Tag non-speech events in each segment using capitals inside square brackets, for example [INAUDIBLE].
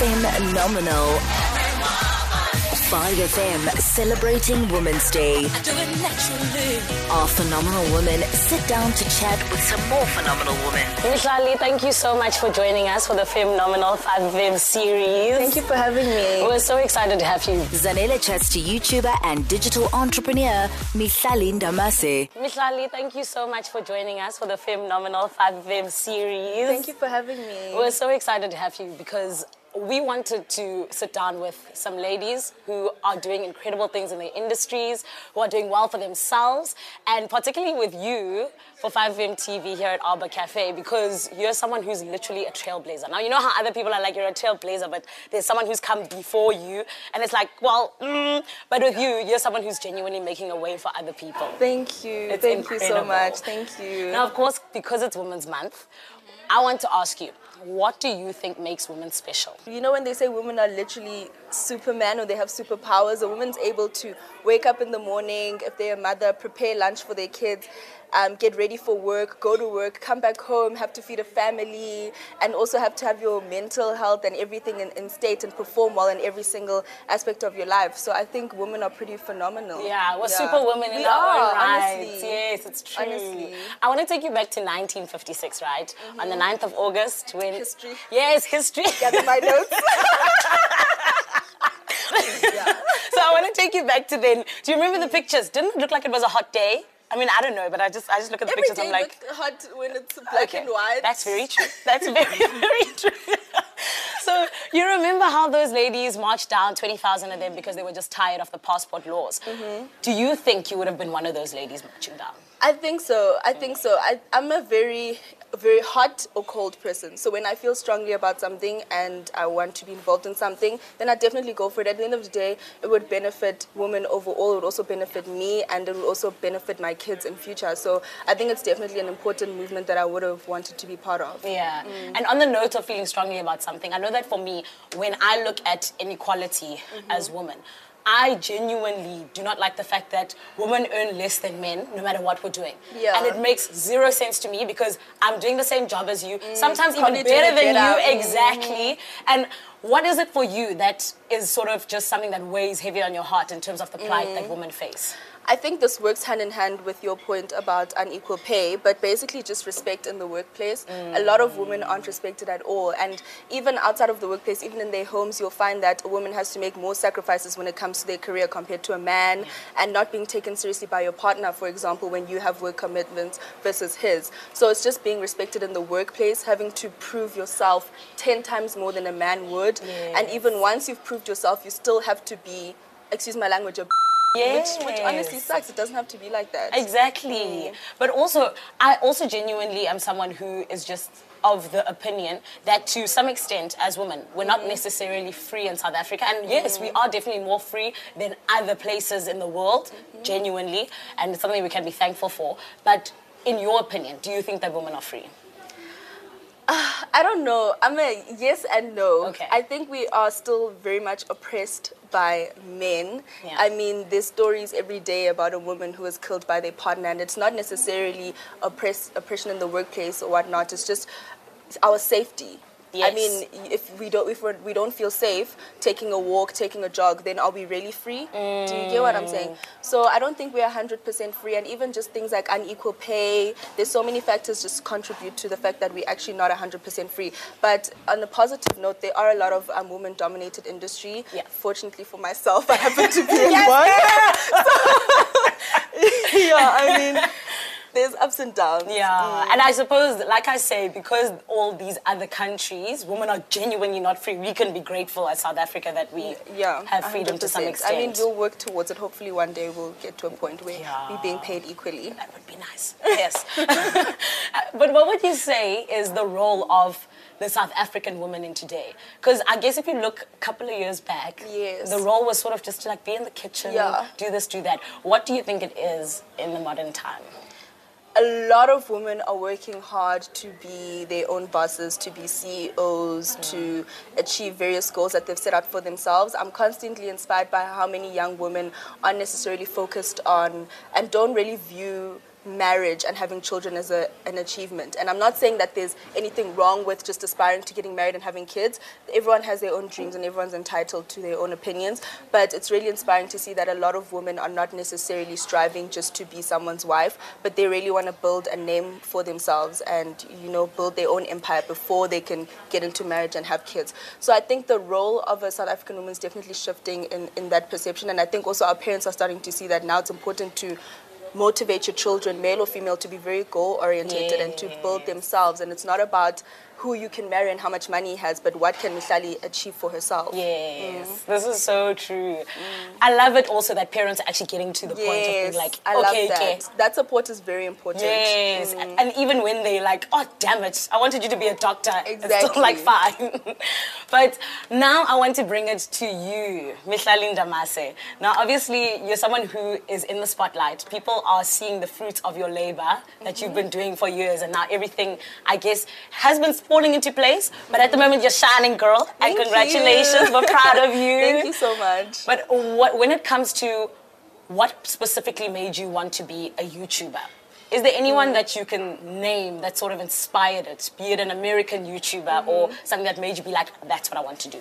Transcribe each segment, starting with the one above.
5FM Nominal. 5FM celebrating Women's Day. Our phenomenal women sit down to chat with some more phenomenal women. Mihlali, thank you so much for joining us for the Phenomenal 5FM series. Thank you for having me. We're so excited to have you. Zanele chats to YouTuber and digital entrepreneur Mihlali Ndamase. Mihlali, thank you so much for joining us for the Phenomenal 5FM series. Thank you for having me. We're so excited to have you because we wanted to sit down with some ladies who are doing incredible things in their industries, who are doing well for themselves, and particularly with you for 5M TV here at Arbor Cafe because you're someone who's literally a trailblazer. Now, you know how other people are like, you're a trailblazer, but there's someone who's come before you, and it's like, well, mm, but with you, you're someone who's genuinely making a way for other people. Thank you. It's Thank you so much. Thank you. Now, of course, because it's Women's Month, I want to ask you, what do you think makes women special? You know when they say women are literally superman or they have superpowers, a woman's able to wake up in the morning, if they're a mother, prepare lunch for their kids, um, get ready for work, go to work, come back home, have to feed a family, and also have to have your mental health and everything in, in state and perform well in every single aspect of your life. So I think women are pretty phenomenal. Yeah, we're superwomen in We our are, own right. honestly. Yes, it's true. Honestly. I want to take you back to 1956, right? On the 9th of August, when History. Yes, history. [LAUGHS] Gather my notes. [LAUGHS] [LAUGHS] so I want to take you back to then. Do you remember the pictures? Didn't it look like it was a hot day? I mean, I don't know, but I just I just look at the Every pictures. I'm like, hot when it's black okay, and white. That's very true. That's very [LAUGHS] very true. so you remember how those ladies marched down, twenty thousand of them, because they were just tired of the passport laws. Mm-hmm. Do you think you would have been one of those ladies marching down? I think so. I think so. I, I'm a very, very hot or cold person. So when I feel strongly about something and I want to be involved in something, then I definitely go for it. At the end of the day, it would benefit women overall. It would also benefit me, and it would also benefit my kids in future. So I think it's definitely an important movement that I would have wanted to be part of. Yeah. Mm. And on the note of feeling strongly about something, I know that for me, when I look at inequality mm-hmm. as women, I genuinely do not like the fact that women earn less than men no matter what we're doing. Yeah. And it makes zero sense to me because I'm doing the same job as you, sometimes even better than better. you, exactly. And what is it for you that is sort of just something that weighs heavy on your heart in terms of the plight that women face? I think this works hand in hand with your point about unequal pay, but basically just respect in the workplace. A lot of women aren't respected at all. And even outside of the workplace, even in their homes, you'll find that a woman has to make more sacrifices when it comes to their career compared to a man, and not being taken seriously by your partner, for example, when you have work commitments versus his. So it's just being respected in the workplace, having to prove yourself 10 times more than a man would. And even once you've proved yourself, you still have to be, excuse my language, a which, which honestly sucks. It doesn't have to be like that. Exactly. Mm. But also, I also genuinely am someone who is just of the opinion that to some extent, as women, we're not mm-hmm. necessarily free in South Africa. And yes, we mm. are definitely more free than other places in the world, mm-hmm. genuinely. And it's something we can be thankful for. But in your opinion, do you think that women are free? [SIGHS] I don't know. I'm a yes and no. Okay. I think we are still very much oppressed by men. Yeah. I mean, there's stories every day about a woman who was killed by their partner, and it's not necessarily oppress, oppression in the workplace or whatnot. It's just our safety. I mean, if we don't, if we're, we don't feel safe taking a walk, taking a jog, then are we really free? Do you get what I'm saying? So I don't think we're 100% free, and even just things like unequal pay. There's so many factors just contribute to the fact that we're actually not 100% free. But on a positive note, there are a lot of um, women-dominated industry. Yeah. Fortunately for myself, I happen to be [LAUGHS] in one. [LAUGHS] [LAUGHS] yeah, I mean, there's ups and downs. Yeah, mm. and I suppose, like I say, because all these other countries, women are genuinely not free. We can be grateful as South Africa that we Yeah, have freedom to some extent. I mean, we'll work towards it. Hopefully, one day we'll get to a point where Yeah. we're being paid equally. That would be nice. Yes. [LAUGHS] but what would you say is the role of the South African woman in today? Because I guess if you look a couple of years back, Yes. the role was sort of just to like be in the kitchen, Yeah. do this, do that. What do you think it is in the modern time? A lot of women are working hard to be their own bosses, to be CEOs, to achieve various goals that they've set out for themselves. I'm constantly inspired by how many young women aren't necessarily focused on and don't really view marriage and having children as a, an achievement. And I'm not saying that there's anything wrong with just aspiring to getting married and having kids. Everyone has their own dreams and everyone's entitled to their own opinions. But it's really inspiring to see that a lot of women are not necessarily striving just to be someone's wife, but they really want to build a name for themselves and, you know, build their own empire before they can get into marriage and have kids. So I think the role of a South African woman is definitely shifting in, in that perception. And I think also our parents are starting to see that now it's important to motivate your children, male or female, to be very goal oriented and to build themselves. And it's not about who you can marry and how much money he has, but what can Mihlali achieve for herself. Yes, mm. this is so true. Mm. I love it also that parents are actually getting to the yes, point of being like, I okay, love that. Okay. That support is very important. Yes, mm. and even when they like, oh damn it, I wanted you to be a doctor. Exactly. It's still like fine. [LAUGHS] but now I want to bring it to you, Mihlali Ndamase. Now, obviously, you're someone who is in the spotlight. People are seeing the fruits of your labor that mm-hmm. you've been doing for years, and now everything, I guess, has been falling into place. But at the moment, you're shining, girl. Thank and congratulations. You. We're proud of you. [LAUGHS] Thank you so much. But what, when it comes to what specifically made you want to be a YouTuber? Is there anyone mm. that you can name that sort of inspired it, be it an American YouTuber mm-hmm. or something that made you be like, that's what I want to do?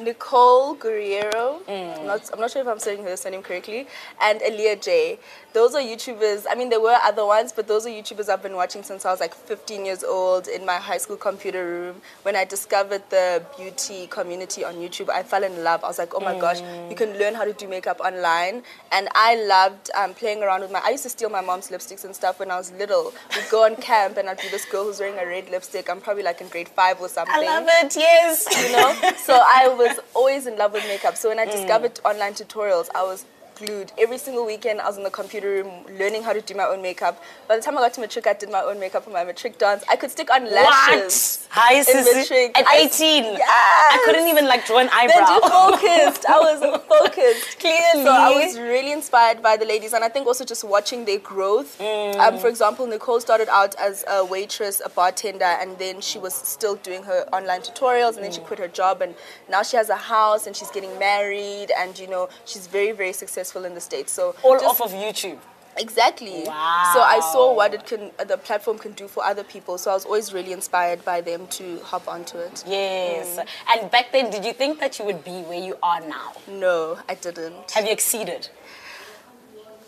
Nicole Guerriero. Mm. I'm, not, I'm not sure if I'm saying her surname correctly. And Aaliyah J. Those are YouTubers. I mean, there were other ones, but those are YouTubers I've been watching since I was like 15 years old in my high school computer room. When I discovered the beauty community on YouTube, I fell in love. I was like, oh my mm. gosh, you can learn how to do makeup online. And I loved um, playing around with my. I used to steal my mom's lipsticks and stuff when I was little. We'd go on camp and I'd be this girl who's wearing a red lipstick. I'm probably like in grade five or something. I love it. Yes. You know. so I was always in love with makeup. So when I discovered mm. online tutorials, I was glued. Every single weekend, I was in the computer room learning how to do my own makeup. By the time I got to matric, I did my own makeup for my matric dance. I could stick on lashes. What? Hi, in matric. At 18? I, yes. I couldn't even like draw an eyebrow. Then focused. I was [LAUGHS] focused. Clearly. So I was really inspired by the ladies. And I think also just watching their growth. Mm. Um, for example, Nicole started out as a waitress, a bartender, and then she was still doing her online tutorials. And then mm. she quit her job. And now she has a house and she's getting married. And, you know, she's very, very successful successful in the States. So all off of YouTube. Exactly. Wow. So I saw what it can, uh, the platform can do for other people. So I was always really inspired by them to hop onto it. Yes. Mm. And back then, did you think that you would be where you are now? No, I didn't. Have you exceeded?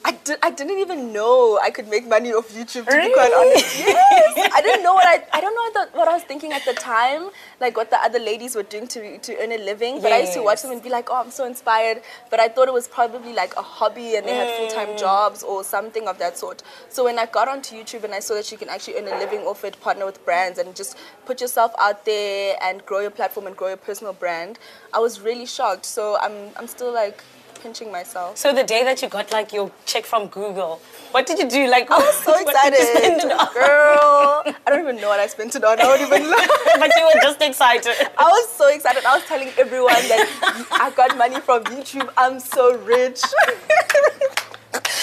I, di- I didn't even know I could make money off YouTube to really? be quite honest. [LAUGHS] Yes. I didn't know what I I don't know what, the, what I was thinking at the time, like what the other ladies were doing to to earn a living. But yes. I used to watch them and be like, oh, I'm so inspired. But I thought it was probably like a hobby and they mm. had full time jobs or something of that sort. So when I got onto YouTube and I saw that you can actually earn a living off it, partner with brands, and just put yourself out there and grow your platform and grow your personal brand, I was really shocked. So I'm I'm still like pinching myself. So the day that you got like your check from Google, what did you do? Like I was so [LAUGHS] excited, girl. I don't even know what I spent it on. I don't even [LAUGHS] know. but you were just excited. I was so excited. I was telling everyone that I got money from YouTube. I'm so rich. [LAUGHS]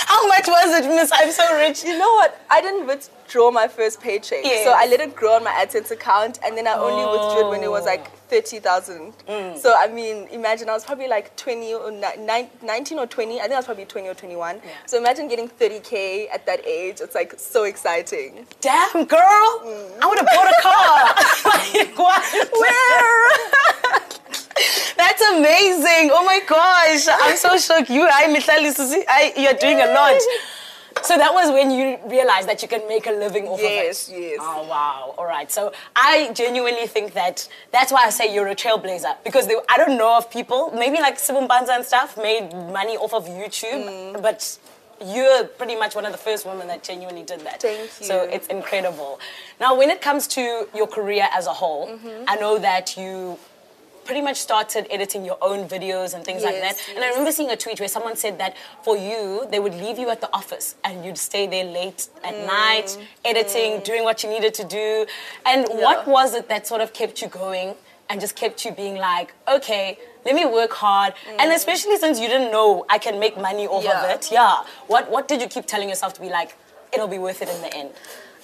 How much was it, Miss? I'm so rich. You know what? I didn't withdraw my first paycheck. Yes. So I let it grow on my AdSense account and then I only oh. withdrew it when it was like 30,000. Mm. So I mean, imagine I was probably like 20 or 19 or 20. I think I was probably 20 or 21. Yeah. So imagine getting 30K at that age. It's like so exciting. Damn, girl. Mm. I would have bought a car. [LAUGHS] [LAUGHS] like, what? Where? [LAUGHS] That's amazing. Oh my gosh. I'm so shocked. You, I, I, you're doing a lot. So that was when you realized that you can make a living off yes, of it. Yes, yes. Oh wow! All right. So I genuinely think that that's why I say you're a trailblazer because they, I don't know of people, maybe like Sibu Mpanza and stuff, made money off of YouTube, mm. but you're pretty much one of the first women that genuinely did that. Thank you. So it's incredible. Now, when it comes to your career as a whole, mm-hmm. I know that you pretty much started editing your own videos and things yes, like that. Yes. And I remember seeing a tweet where someone said that for you, they would leave you at the office and you'd stay there late at mm. night, editing, mm. doing what you needed to do. And yeah. what was it that sort of kept you going and just kept you being like, okay, let me work hard. Mm. And especially since you didn't know I can make money off yeah. of it. Yeah. What what did you keep telling yourself to be like, it'll be worth it in the end?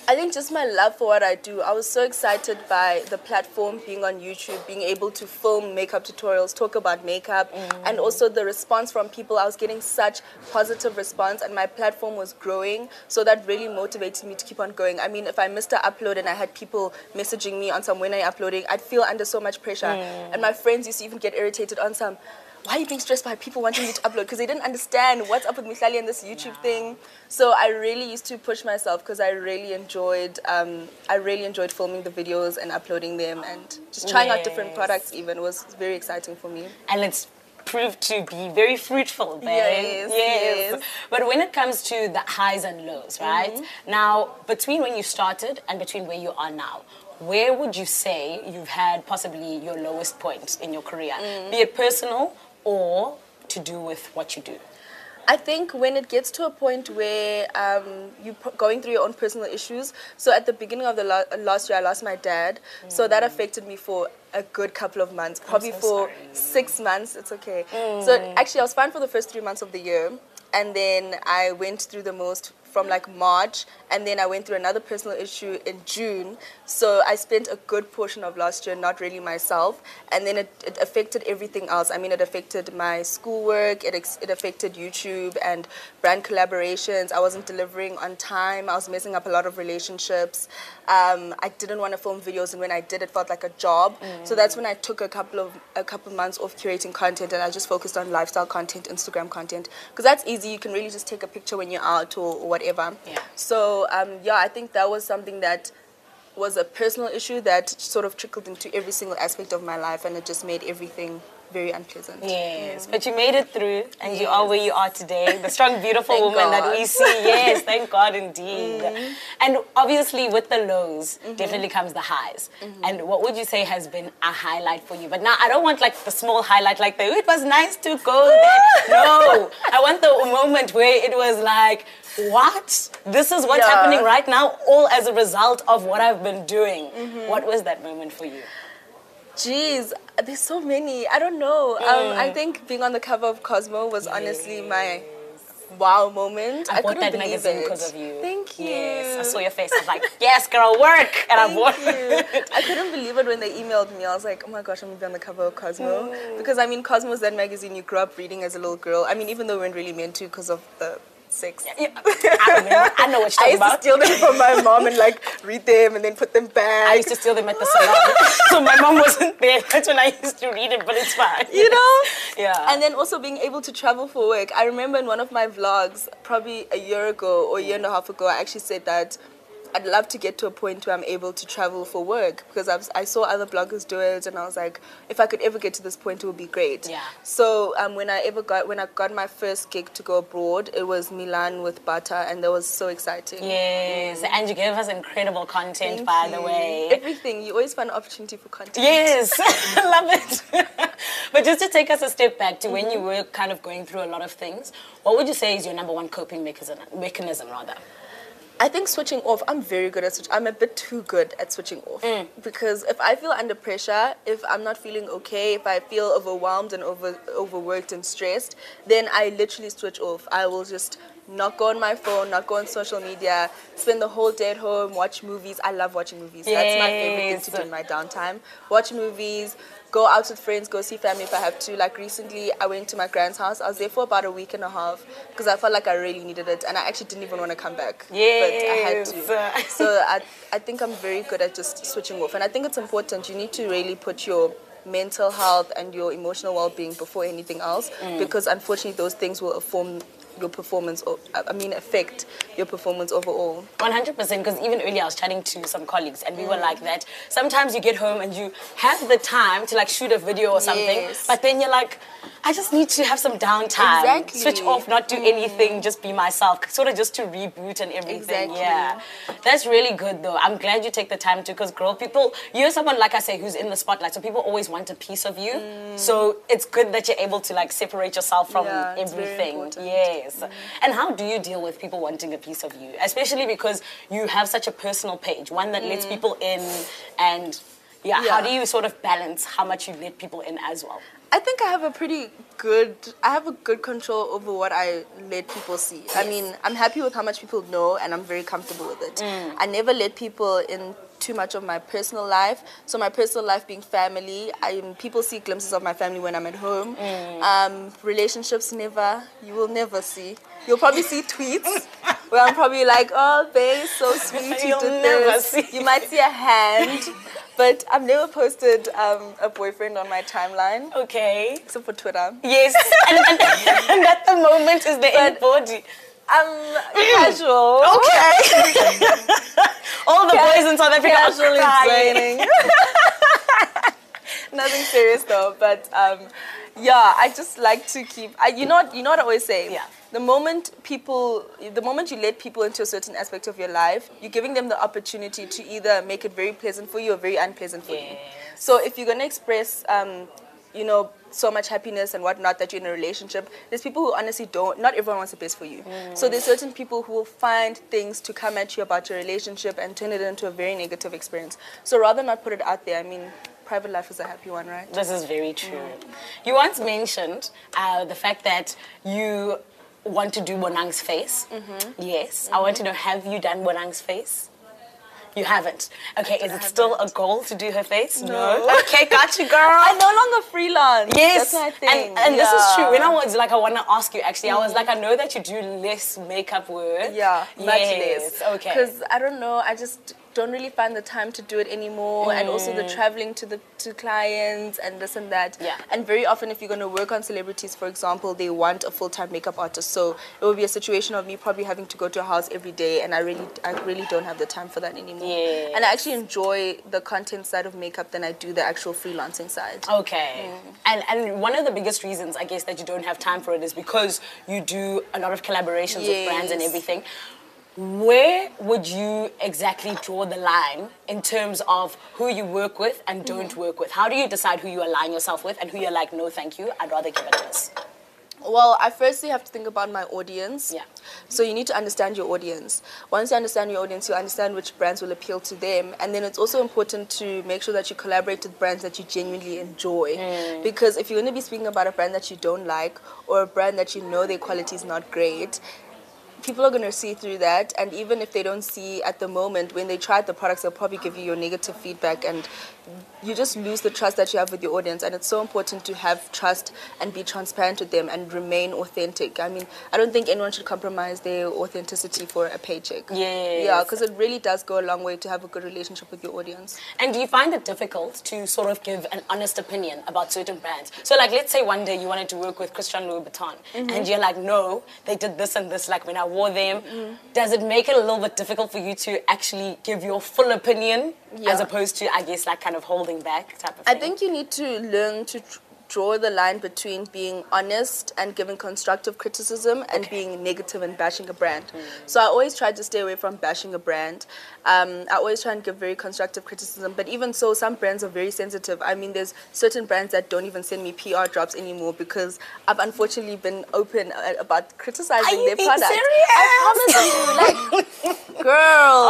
I think just my love for what I do. I was so excited by the platform being on YouTube, being able to film makeup tutorials, talk about makeup, mm. and also the response from people. I was getting such positive response, and my platform was growing. So that really motivated me to keep on going. I mean, if I missed an upload and I had people messaging me on some when I uploading, I'd feel under so much pressure. Mm. And my friends used to even get irritated on some why are you being stressed by people wanting you to upload? Because they didn't understand what's up with Mihlali and this YouTube thing. So I really used to push myself because I really enjoyed, um, I really enjoyed filming the videos and uploading them and just trying yes. out different products. Even was very exciting for me. And it's proved to be very fruitful then. Yes, yes, yes. But when it comes to the highs and lows, right? Mm-hmm. Now, between when you started and between where you are now, where would you say you've had possibly your lowest point in your career? Mm. Be it personal or to do with what you do? I think when it gets to a point where um, you're going through your own personal issues. So at the beginning of the la- last year, I lost my dad. Mm. So that affected me for a good couple of months, probably so for sorry. six months. It's okay. Mm. So actually, I was fine for the first three months of the year. And then I went through the most from like March, and then I went through another personal issue in June. So I spent a good portion of last year not really myself, and then it, it affected everything else. I mean, it affected my schoolwork, it, it affected YouTube and brand collaborations. I wasn't delivering on time, I was messing up a lot of relationships. Um, I didn't want to film videos, and when I did, it felt like a job. Mm. So that's when I took a couple of a couple of months off curating content, and I just focused on lifestyle content, Instagram content, because that's easy. You can really just take a picture when you're out or, or whatever. Yeah. So um, yeah, I think that was something that was a personal issue that sort of trickled into every single aspect of my life, and it just made everything very unpleasant. Yes, but you made it through and yes. you are where you are today. The strong, beautiful woman God. that we see. Yes, thank God [LAUGHS] indeed. Mm-hmm. And obviously, with the lows, mm-hmm. definitely comes the highs. Mm-hmm. And what would you say has been a highlight for you? But now I don't want like the small highlight, like the it was nice to go there. [LAUGHS] no, I want the moment where it was like, what? This is what's yeah. happening right now, all as a result of what I've been doing. Mm-hmm. What was that moment for you? Jeez, there's so many. I don't know. Mm. Um, I think being on the cover of Cosmo was yes. honestly my wow moment. I, I bought that magazine it. because of you. Thank you. Yes, I saw your face. I was like, yes, girl, work. And I bought it. [LAUGHS] I couldn't believe it when they emailed me. I was like, oh my gosh, I'm gonna be on the cover of Cosmo. Mm. Because I mean, Cosmo's that magazine you grew up reading as a little girl. I mean, even though we weren't really meant to because of the six. Yeah, [LAUGHS] I remember. I know what you're talking about. I used about. to steal them from my mom and like read them and then put them back. I used to steal them at the salon. [LAUGHS] so my mom wasn't there. That's when I used to read it, but it's fine. You know? [LAUGHS] Yeah. And then also being able to travel for work. I remember in one of my vlogs, probably a year ago or a year and a half ago, I actually said that I'd love to get to a point where I'm able to travel for work because I've, i saw other bloggers do it, and I was like, if I could ever get to this point, it would be great. Yeah. So um, when I ever got when I got my first gig to go abroad, it was Milan with Bata, and that was so exciting. Yes, mm. and you gave us incredible content, Thank by you. the way. Everything you always find an opportunity for content. Yes, [LAUGHS] [LAUGHS] I love it. [LAUGHS] but just to take us a step back to mm-hmm. when you mm-hmm. were kind of going through a lot of things, what would you say is your number one coping mechanism? Mechanism rather. I think switching off, I'm very good at switching. I'm a bit too good at switching off. Mm. Because if I feel under pressure, if I'm not feeling okay, if I feel overwhelmed and over, overworked and stressed, then I literally switch off. I will just not go on my phone, not go on social media, spend the whole day at home, watch movies. I love watching movies. Yes. That's my favorite thing to do in my downtime. Watch movies, go out with friends, go see family if I have to. Like recently, I went to my grand's house. I was there for about a week and a half because I felt like I really needed it, and I actually didn't even want to come back. Yes. But I had to. [LAUGHS] so I, I think I'm very good at just switching off, and I think it's important. You need to really put your mental health and your emotional well-being before anything else mm. because unfortunately those things will form your performance, or, I mean, affect your performance overall? 100%, because even earlier I was chatting to some colleagues and we mm. were like that. Sometimes you get home and you have the time to like shoot a video or something, yes. but then you're like, I just need to have some downtime. Exactly. Switch off, not do mm. anything, just be myself. Sort of just to reboot and everything. Exactly. Yeah. That's really good though. I'm glad you take the time to because girl, people you're someone like I say who's in the spotlight. So people always want a piece of you. Mm. So it's good that you're able to like separate yourself from yeah, everything. Yes. Mm. And how do you deal with people wanting a piece of you? Especially because you have such a personal page, one that lets mm. people in and Yeah, Yeah. how do you sort of balance how much you let people in as well? I think I have a pretty good I have a good control over what I let people see. I mean, I'm happy with how much people know and I'm very comfortable with it. I never let people in too much of my personal life. So my personal life being family, I people see glimpses of my family when I'm at home. Um, relationships never. You will never see. You'll probably see tweets where I'm probably like, "Oh, babe, so sweet, you did never this." see. You might see a hand, but I've never posted um, a boyfriend on my timeline Okay. except for Twitter. Yes, and, and, [LAUGHS] and at the moment is the end body. I'm casual. Okay. [LAUGHS] All the boys in South Africa are Casually crying. draining. [LAUGHS] Nothing serious though, but um, yeah, I just like to keep. I, you know, what, you know what I always say. Yeah. The moment people, the moment you let people into a certain aspect of your life, you're giving them the opportunity to either make it very pleasant for you or very unpleasant for you. So if you're gonna express, um, you know, so much happiness and whatnot that you're in a relationship, there's people who honestly don't. Not everyone wants the best for you. So there's certain people who will find things to come at you about your relationship and turn it into a very negative experience. So rather not put it out there. I mean, private life is a happy one, right? This is very true. You once mentioned uh, the fact that you want to do Bonang's face. Mm-hmm. Yes. I want to know have you done Bonang's face? You haven't. Okay, is I it still a goal to do her face? No. Okay, got you, girl. [LAUGHS] I'm no longer freelance. Yes, that's my thing. and, and this is true. When I Yeah. was like, I want to ask you actually, I was mm-hmm. like, I know that you do less makeup work. Yeah, much less. Okay. Because I don't know, I just don't really find the time to do it anymore, and also the mm. traveling to the to clients and this and that. Yeah. And very often, if you're going to work on celebrities, for example, they want a full time makeup artist. So it will be a situation of me probably having to go to a house every day, and I really, I really don't have the time for that anymore. Yes. And I actually enjoy the content side of makeup than I do the actual freelancing side. Okay. Mm. And and one of the biggest reasons I guess that you don't have time for it is because you do a lot of collaborations with brands and everything. Where would you exactly draw the line in terms of who you work with and don't Mm-hmm. work with? How do you decide who you align yourself with and who you're like, no, thank you, I'd rather give it miss? Well, I firstly have to think about my audience. Yeah. So you need to understand your audience. Once you understand your audience, you understand which brands will appeal to them. And then it's also important to make sure that you collaborate with brands that you genuinely enjoy. Because if you're going to be speaking about a brand that you don't like or a brand that you know their quality is not great, people are going to see through that and even if they don't see at the moment when they try the products they'll probably give you your negative feedback and you just lose the trust that you have with your audience and it's so important to have trust and be transparent with them and remain authentic i mean i don't think anyone should compromise their authenticity for a paycheck Yes. yeah because it really does go a long way to have a good relationship with your audience And do you find it difficult to sort of give an honest opinion about certain brands? So, like, let's say one day you wanted to work with Christian Louis Vuitton, Mm-hmm. and you're like, no, they did this and this, like when I wore them. Mm-hmm. Does it make it a little bit difficult for you to actually give your full opinion as opposed to, I guess, like kind of holding back type of thing. I think you need to learn to tr- draw the line between being honest and giving constructive criticism and Okay. being negative and bashing a brand. Mm. So I always try to stay away from bashing a brand. Um, I always try and give very constructive criticism, but even so, some brands are very sensitive. I mean, there's certain brands that don't even send me PR drops anymore because I've unfortunately been open uh, about criticizing Are their you products. serious? I promise you, like, [LAUGHS] girl.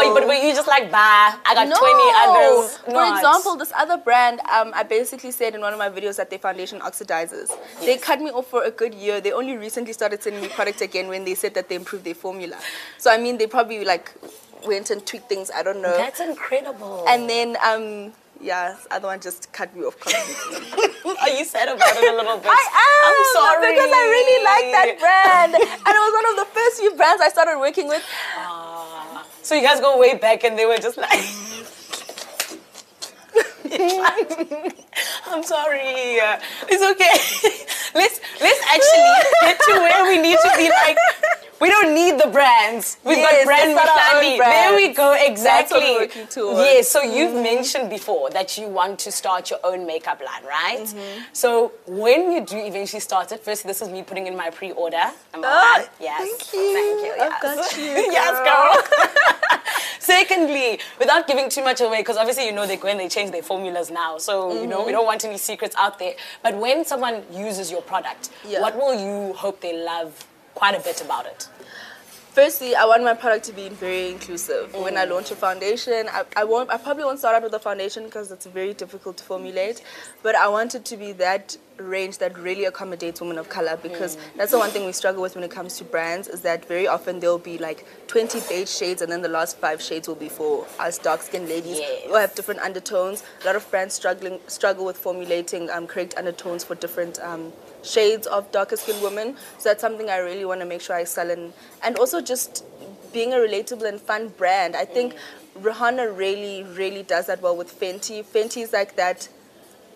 Oh, but, but you just like, bye, I got No. 20 others. For Not. example, this other brand, um, I basically said in one of my videos that their foundation oxidizes. They cut me off for a good year. They only recently started sending me product again when they said that they improved their formula. So I mean, they probably like went and tweaked things. I don't know. That's incredible. and then um, yeah, other one just cut me off completely. [LAUGHS] Are you sad about it a little bit? I am I'm sorry. because I really like that brand, and it was one of the first few brands I started working with. Ah. So you guys go way back and they were just like [LAUGHS] I'm sorry. Uh, It's okay. [LAUGHS] let's let's actually get to where we need to be like we don't need the brands. We've Yes, got brand let's our own. There we go, exactly. what we're working towards. Yes, so you've mentioned before that you want to start your own makeup line, right? Mm-hmm. So when you do eventually start it, first this is me putting in my pre-order. Ah, one. Yes. thank you. Thank you. I've yes. got you, [LAUGHS] yes, girl. girl. [LAUGHS] Secondly, without giving too much away, because obviously you know they go and they change their formulas now, so you know we Mm-hmm. don't want any secrets out there. But when someone uses your product, Yeah. what will you hope they love quite a bit about it? Firstly, I want my product to be very inclusive. Mm. When I launch a foundation, I, I won't. I probably won't start out with a foundation because it's very difficult to formulate. But I want it to be that range that really accommodates women of color because mm. that's the one thing we struggle with when it comes to brands is that very often there'll be like 20 beige shades and then the last five shades will be for us dark skinned ladies yes. who have different undertones. A lot of brands struggling struggle with formulating um, correct undertones for different um, shades of darker skinned women. So that's something I really want to make sure I sell in. And also just being a relatable and fun brand. I think. Rihanna really, really does that well with Fenty. Fenty is like that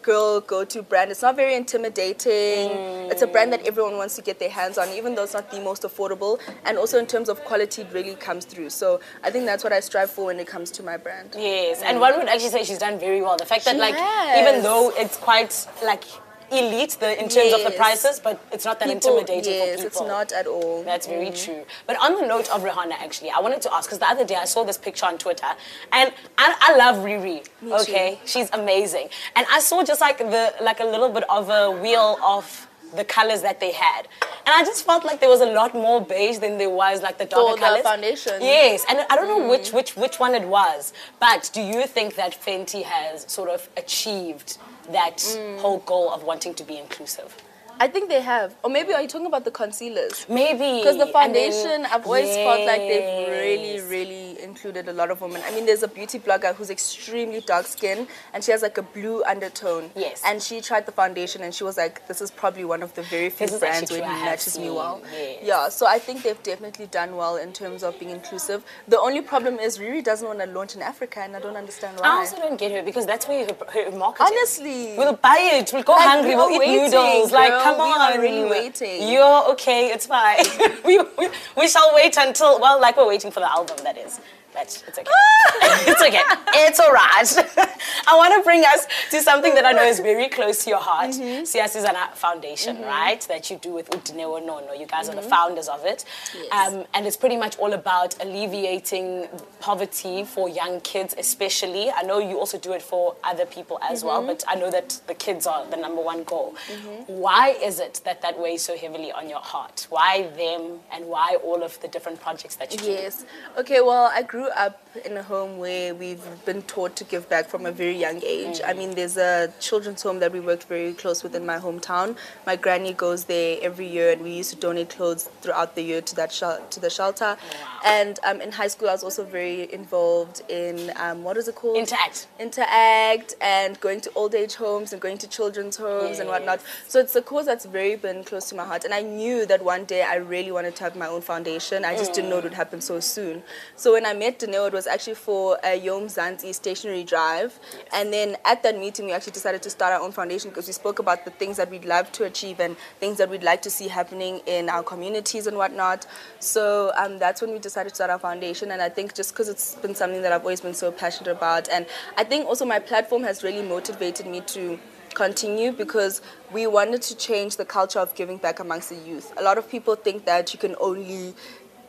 girl go-to brand. It's not very intimidating. Mm. It's a brand that everyone wants to get their hands on, even though it's not the most affordable. And also in terms of quality, it really comes through. So I think that's what I strive for when it comes to my brand. Yes, mm. and one would actually say she's done very well. The fact that she like has. even though it's quite like elite the, in terms yes. of the prices, but it's not that people, intimidating yes, for people. it's not at all. That's very mm. true. But on the note of Rihanna, actually, I wanted to ask because the other day I saw this picture on Twitter, and I, I love Riri. Me okay, too. she's amazing, and I saw just like the like a little bit of a wheel of the colors that they had. And I just felt like there was a lot more beige than there was like the darker For colors. the foundation. Yes, and I don't know mm. which, which, which one it was, but do you think that Fenty has sort of achieved that mm. whole goal of wanting to be inclusive? I think they have. Or maybe are you talking about the concealers? Maybe. Because the foundation, then, I've always yes. felt like they've really, really included a lot of women. I mean, there's a beauty blogger who's extremely dark skinned and she has like a blue undertone. Yes. And she tried the foundation and she was like, this is probably one of the very few brands where it matches me well. Yes. Yeah, so I think they've definitely done well in terms of being inclusive. The only problem is Riri doesn't want to launch in Africa and I don't understand why. I also don't get her because that's where her, her market Honestly. Is. We'll buy it, we'll go like, hungry, we'll eat waiting, noodles. Girl. Like, come we on. are really waiting. You're okay, it's fine. [LAUGHS] we, we, we shall wait until, well, like we're waiting for the album, that is but it's okay. [LAUGHS] it's okay. It's all right. [LAUGHS] I want to bring us to something that I know is very close to your heart. Mm-hmm. Siyasizana Foundation, mm-hmm. right? That you do with uDineo Nono. You guys mm-hmm. are the mm-hmm. founders of it. Yes. Um, and it's pretty much all about alleviating poverty for young kids, especially. I know you also do it for other people as well, mm-hmm. but I know that the kids are the number one goal. Mm-hmm. Why is it that that weighs so heavily on your heart? Why them and why all of the different projects that you do? Yes. Okay, well, I grew up in a home where we've been taught to give back from a very young age. I mean, there's a children's home that we worked very close with in my hometown. My granny goes there every year, and we used to donate clothes throughout the year to that shel- to the shelter. Wow. And um, in high school, I was also very involved in um, what is it called? Interact. Interact, and going to old age homes and going to children's homes yes. and whatnot. So it's a cause that's very been close to my heart. And I knew that one day I really wanted to have my own foundation. I just mm. didn't know it would happen so soon. So when I met Dineo, it was actually for a Yom Zanzi stationary drive. And then at that meeting, we actually decided to start our own foundation because we spoke about the things that we'd love to achieve and things that we'd like to see happening in our communities and whatnot. So um, that's when we decided to start our foundation. And I think just because it's been something that I've always been so passionate about. And I think also my platform has really motivated me to continue because we wanted to change the culture of giving back amongst the youth. A lot of people think that you can only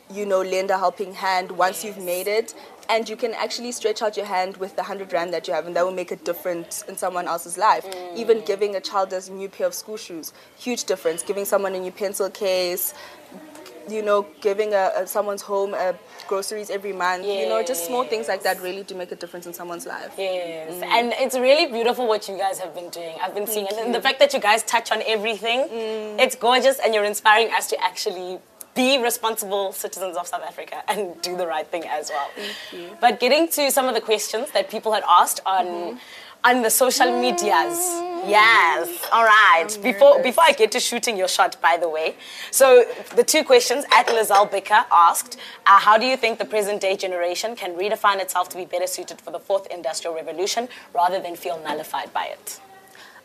you know, lend a helping hand once yes. you've made it. And you can actually stretch out your hand with the 100 Rand that you have, and that will make a difference in someone else's life. Mm. Even giving a child a new pair of school shoes, huge difference. Giving someone a new pencil case, you know, giving a, a someone's home a groceries every month. Yes. You know, just small things like that really do make a difference in someone's life. Yes, mm. and it's really beautiful what you guys have been doing. I've been seeing, it, and the fact that you guys touch on everything, mm. it's gorgeous, and you're inspiring us to actually be responsible citizens of South Africa and do the right thing as well. But getting to some of the questions that people had asked on mm-hmm. on the social medias. Yes. All right. Before before I get to shooting your shot, by the way. So the two questions at Lizelle Bicker asked, uh, how do you think the present day generation can redefine itself to be better suited for the fourth industrial revolution rather than feel nullified by it?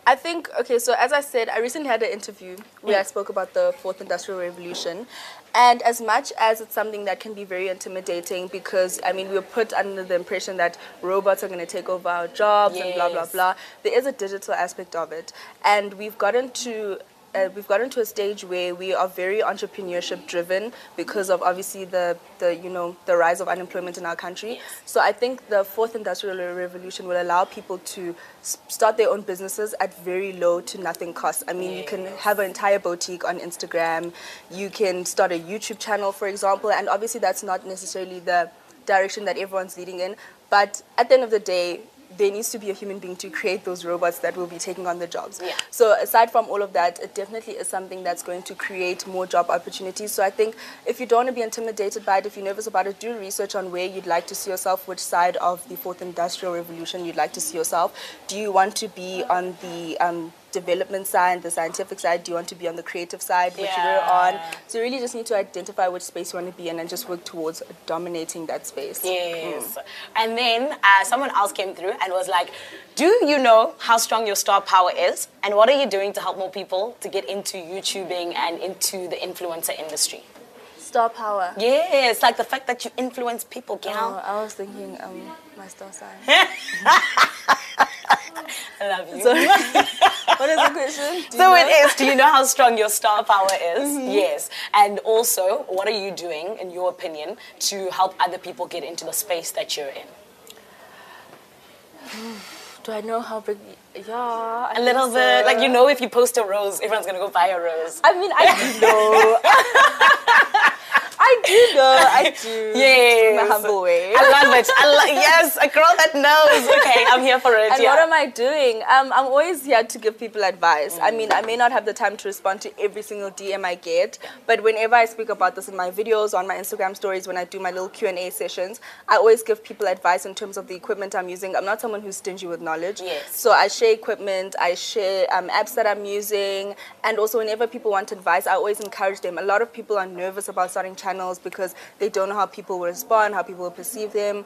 I think, okay, so as I said, I recently had an interview where I spoke about the fourth industrial revolution. And as much as it's something that can be very intimidating because, I mean, we're put under the impression that robots are going to take over our jobs yes. and blah, blah, blah, there is a digital aspect of it. And we've gotten to uh, we've gotten to a stage where we are very entrepreneurship driven because of obviously the the you know the rise of unemployment in our country. So I think the fourth industrial revolution will allow people to start their own businesses at very low to nothing cost. I mean, you can have an entire boutique on Instagram. You can start a YouTube channel, for example, and obviously that's not necessarily the direction that everyone's leading in. But at the end of the day, there needs to be a human being to create those robots that will be taking on the jobs. Yeah. So aside from all of that, it definitely is something that's going to create more job opportunities. So I think if you don't want to be intimidated by it, if you're nervous about it, do research on where you'd like to see yourself, which side of the fourth industrial revolution you'd like to see yourself. Do you want to be on the um, development side, the scientific side? Do you want to be on the creative side, which Yeah. you're on? So you really just need to identify which space you want to be in and just work towards dominating that space. Yes. And then uh, someone else came through and was like, Do you know how strong your star power is? And what are you doing to help more people to get into YouTubing and into the influencer industry? Star power. Yes, like the fact that you influence people, Oh. I was thinking um, my star sign. [LAUGHS] I love you. [LAUGHS] What is the question? So know? it is. Do you know how strong your star power is? Mm-hmm. Yes. And also, what are you doing, in your opinion, to help other people get into the space that you're in? [SIGHS] Do I know how big? Yeah, I A little think bit, so. like you uh, know, if you post a rose, everyone's gonna go buy a rose. I mean, I do [LAUGHS] know. [LAUGHS] I do know. I [LAUGHS] do. Yes. In my humble way. I love it. I lo- [LAUGHS] yes, a girl that knows. Okay, I'm here for it. And yeah. what am I doing? Um, I'm always here to give people advice. I mean, I may not have the time to respond to every single DM I get, but whenever I speak about this in my videos, on my Instagram stories, when I do my little Q and A sessions, I always give people advice in terms of the equipment I'm using. I'm not someone who's stingy with knowledge. Yes. So I share equipment, I share um, apps that I'm using, and also whenever people want advice, I always encourage them. A lot of people are nervous about starting channels because they don't know how people will respond, how people will perceive them.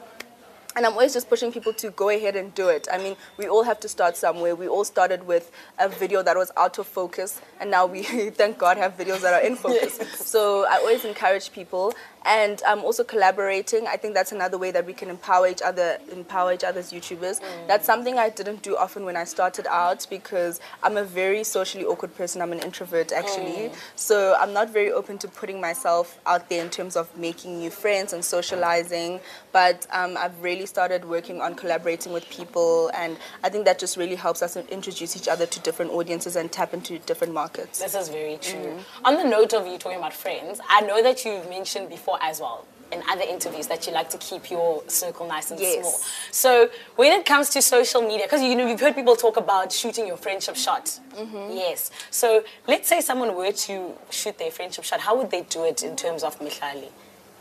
And I'm always just pushing people to go ahead and do it. I mean, we all have to start somewhere. We all started with a video that was out of focus, and now we, [LAUGHS] thank God, have videos that are in focus. [LAUGHS] So I always encourage people, and um, also collaborating. I think that's another way that we can empower each other, empower each other's YouTubers. That's something I didn't do often when I started out because I'm a very socially awkward person. I'm an introvert actually, so I'm not very open to putting myself out there in terms of making new friends and socializing. But um, I've really started working on collaborating with people, and I think that just really helps us introduce each other to different audiences and tap into different markets. This is very true. On the note of you talking about friends, I know that you've mentioned before as well in other interviews that you like to keep your circle nice and Yes. small. So when it comes to social media, because you know you've heard people talk about shooting your friendship shot. Mm-hmm. Yes. So let's say someone were to shoot their friendship shot, how would they do it in terms of Mihlali?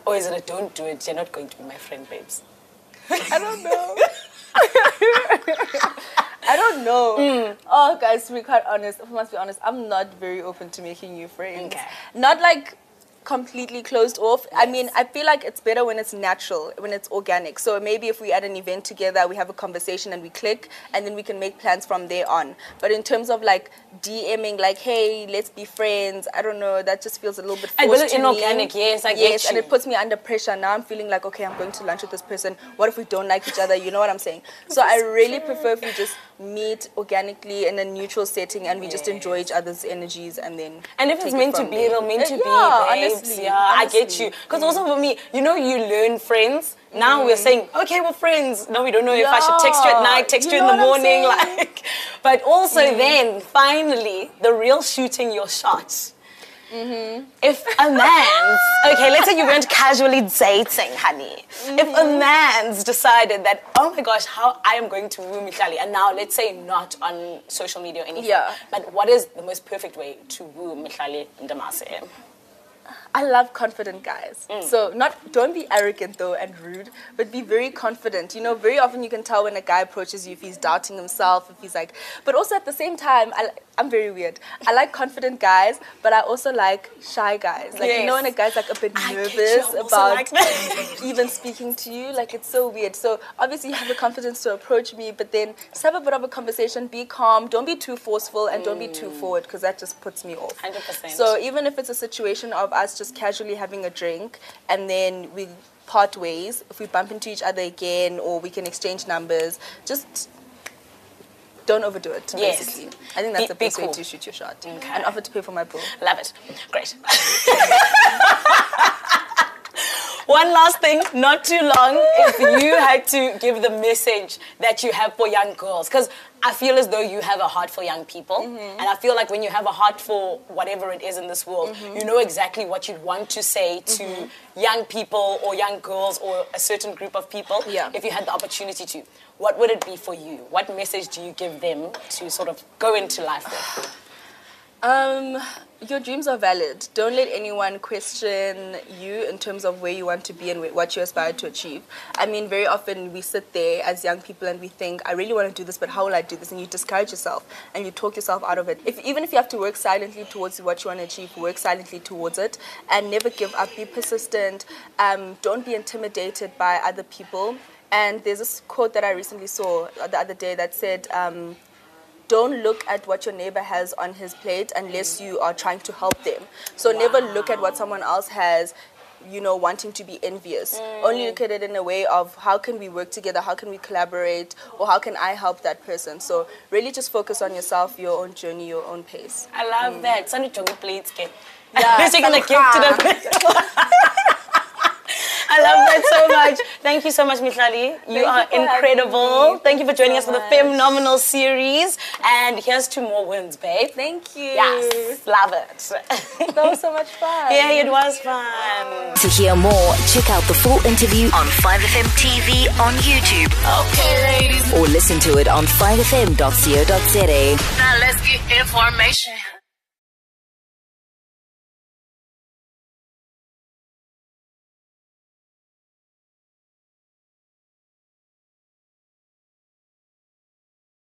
Or is it a don't do it, you're not going to be my friend, babes? I don't know. [LAUGHS] I don't know. Mm. Oh, guys, to be quite honest, if I must be honest, I'm not very open to making new friends. Okay. Not like completely closed off. I mean, I feel like it's better when it's natural, when it's organic. So maybe if we at an event together, we have a conversation and we click, and then we can make plans from there on. But in terms of like DMing, like, hey, let's be friends, I don't know, that just feels a little bit A forced to me. inorganic, yes, I Yes, and it puts me under pressure. Now I'm feeling like, okay, I'm going to lunch with this person. What if we don't like each other? You know what I'm saying? So I really prefer if we just meet organically in a neutral setting and we just enjoy each other's energies and then. And if it's it meant to be, there. it'll meant to be. yeah, babes. honestly, yeah, I get you. Because also for me, you know, you learn friends. Now we're mm. saying, okay, we're friends. Now we don't know if I should text you at night, text you you, in the know what I'm morning, [LAUGHS] like. But also mm. then, finally, the real shooting your shots. Mm-hmm. If a man's okay, let's say you went casually dating, honey. If a Mm-hmm. man's decided that, oh my gosh, how I am going to woo Mihlali, and now let's say not on social media or anything, Yeah. but what is the most perfect way to woo Mihlali Ndamase? I love confident guys. Mm. So not don't be arrogant though and rude, but be very confident. You know, very often you can tell when a guy approaches you if he's doubting himself, if he's like. But also at the same time, I, I'm very weird. I like confident guys, but I also like shy guys. Like you know when a guy's like a bit I get you, nervous about like [LAUGHS] even speaking to you. Like it's so weird. So obviously you have the confidence to approach me, but then just have a bit of a conversation. Be calm. Don't be too forceful and don't be too mm. forward because that just puts me off. 100%. So even if it's a situation of us just casually having a drink and then we part ways, if we bump into each other again or we can exchange numbers, just don't overdo it. Yes. Basically, I think that's Be- the be best way to shoot your shot. Okay. And offer to pay for my bill. Love it. Great. [LAUGHS] One last thing, not too long, if you had to give the message that you have for young girls, because I feel as though you have a heart for young people, Mm-hmm. and I feel like when you have a heart for whatever it is in this world, Mm-hmm. you know exactly what you'd want to say to young people or young girls or a certain group of people Yeah. if you had the opportunity to. What would it be for you? What message do you give them to sort of go into life with? Um, your dreams are valid. Don't let anyone question you in terms of where you want to be and what you aspire to achieve. I mean, very often we sit there as young people and we think, I really want to do this, but how will I do this? And you discourage yourself and you talk yourself out of it. If, even if you have to work silently towards what you want to achieve, work silently towards it and never give up. Be persistent. Um, don't be intimidated by other people. And there's this quote that I recently saw the other day that said, um, don't look at what your neighbor has on his plate unless you are trying to help them. So never look at what someone else has, you know, wanting to be envious. Only mm. look at it in a way of how can we work together, how can we collaborate, or how can I help that person. So really just focus on yourself, your own journey, your own pace. I love mm. that. Sunny Jongi plates ke. Yeah, [LAUGHS] You're gonna give to them. [LAUGHS] I love that so much. Thank you so much, Mihlali. You you are for having incredible. Thank you for joining so us for the phenomenal series. And here's two more wins, babe. Thank you. Yes, love it. That was so much fun. yeah, it was fun. To hear more, check out the full interview on 5FM TV on YouTube. Okay, ladies. Or listen to it on 5fm.co.za. Now let's get information.